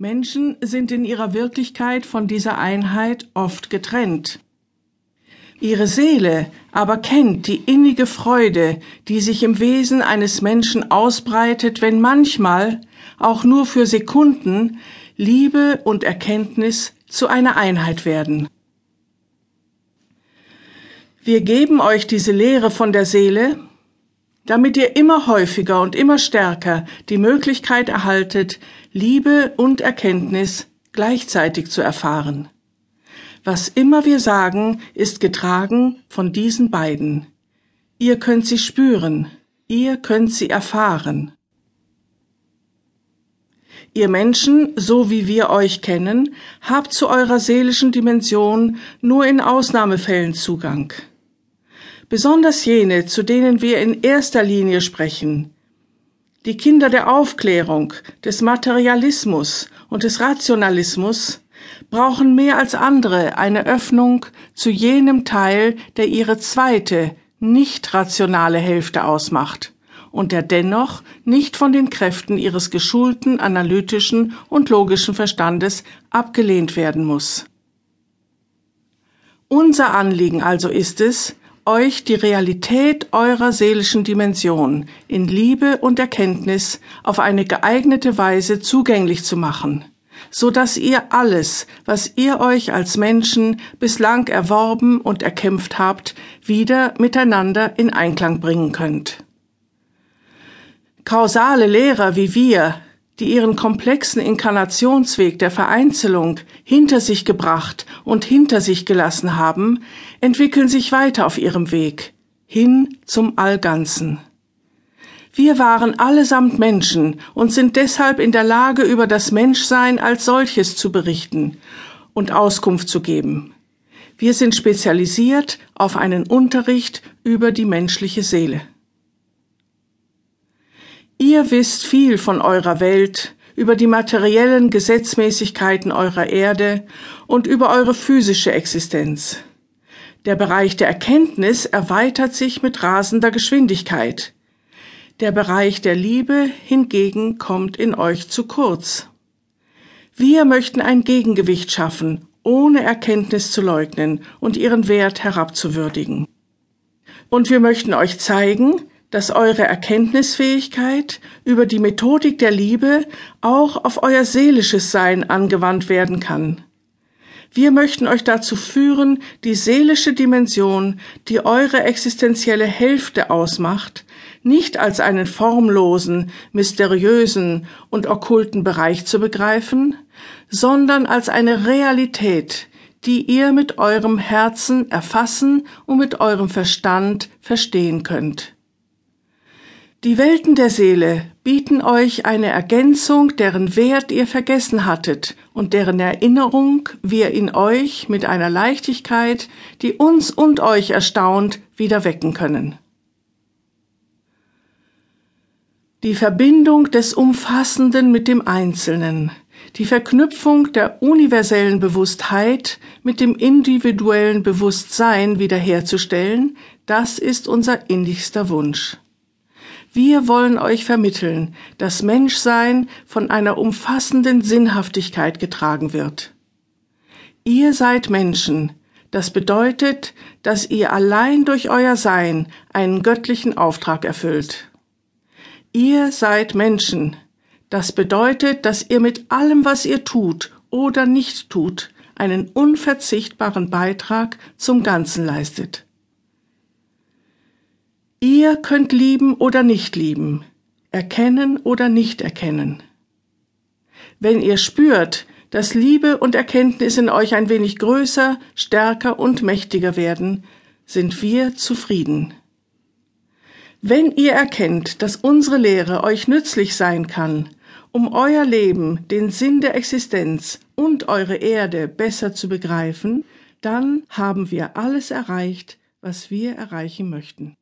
Menschen sind in ihrer Wirklichkeit von dieser Einheit oft getrennt. Ihre Seele aber kennt die innige Freude, die sich im Wesen eines Menschen ausbreitet, wenn manchmal, auch nur für Sekunden, Liebe und Erkenntnis zu einer Einheit werden. Wir geben euch diese Lehre von der Seele, damit ihr immer häufiger und immer stärker die Möglichkeit erhaltet, Liebe und Erkenntnis gleichzeitig zu erfahren. Was immer wir sagen, ist getragen von diesen beiden. Ihr könnt sie spüren, ihr könnt sie erfahren. Ihr Menschen, so wie wir euch kennen, habt zu eurer seelischen Dimension nur in Ausnahmefällen Zugang. Besonders jene, zu denen wir in erster Linie sprechen, die Kinder der Aufklärung, des Materialismus und des Rationalismus, brauchen mehr als andere eine Öffnung zu jenem Teil, der ihre zweite, nicht rationale Hälfte ausmacht und der dennoch nicht von den Kräften ihres geschulten, analytischen und logischen Verstandes abgelehnt werden muss. Unser Anliegen also ist es, euch die Realität eurer seelischen Dimension in Liebe und Erkenntnis auf eine geeignete Weise zugänglich zu machen, so dass ihr alles, was ihr euch als Menschen bislang erworben und erkämpft habt, wieder miteinander in Einklang bringen könnt. Kausale Lehrer wie wir, die ihren komplexen Inkarnationsweg der Vereinzelung hinter sich gebracht und hinter sich gelassen haben, entwickeln sich weiter auf ihrem Weg hin zum Allganzen. Wir waren allesamt Menschen und sind deshalb in der Lage, über das Menschsein als solches zu berichten und Auskunft zu geben. Wir sind spezialisiert auf einen Unterricht über die menschliche Seele. Ihr wisst viel von eurer Welt, über die materiellen Gesetzmäßigkeiten eurer Erde und über eure physische Existenz. Der Bereich der Erkenntnis erweitert sich mit rasender Geschwindigkeit. Der Bereich der Liebe hingegen kommt in euch zu kurz. Wir möchten ein Gegengewicht schaffen, ohne Erkenntnis zu leugnen und ihren Wert herabzuwürdigen. Und wir möchten euch zeigen, dass eure Erkenntnisfähigkeit über die Methodik der Liebe auch auf euer seelisches Sein angewandt werden kann. Wir möchten euch dazu führen, die seelische Dimension, die eure existenzielle Hälfte ausmacht, nicht als einen formlosen, mysteriösen und okkulten Bereich zu begreifen, sondern als eine Realität, die ihr mit eurem Herzen erfassen und mit eurem Verstand verstehen könnt. Die Welten der Seele bieten euch eine Ergänzung, deren Wert ihr vergessen hattet und deren Erinnerung wir in euch mit einer Leichtigkeit, die uns und euch erstaunt, wieder wecken können. Die Verbindung des Umfassenden mit dem Einzelnen, die Verknüpfung der universellen Bewusstheit mit dem individuellen Bewusstsein wiederherzustellen, das ist unser innigster Wunsch. Wir wollen euch vermitteln, dass Menschsein von einer umfassenden Sinnhaftigkeit getragen wird. Ihr seid Menschen, das bedeutet, dass ihr allein durch euer Sein einen göttlichen Auftrag erfüllt. Ihr seid Menschen, das bedeutet, dass ihr mit allem, was ihr tut oder nicht tut, einen unverzichtbaren Beitrag zum Ganzen leistet. Ihr könnt lieben oder nicht lieben, erkennen oder nicht erkennen. Wenn ihr spürt, dass Liebe und Erkenntnis in euch ein wenig größer, stärker und mächtiger werden, sind wir zufrieden. Wenn ihr erkennt, dass unsere Lehre euch nützlich sein kann, um euer Leben, den Sinn der Existenz und eure Erde besser zu begreifen, dann haben wir alles erreicht, was wir erreichen möchten.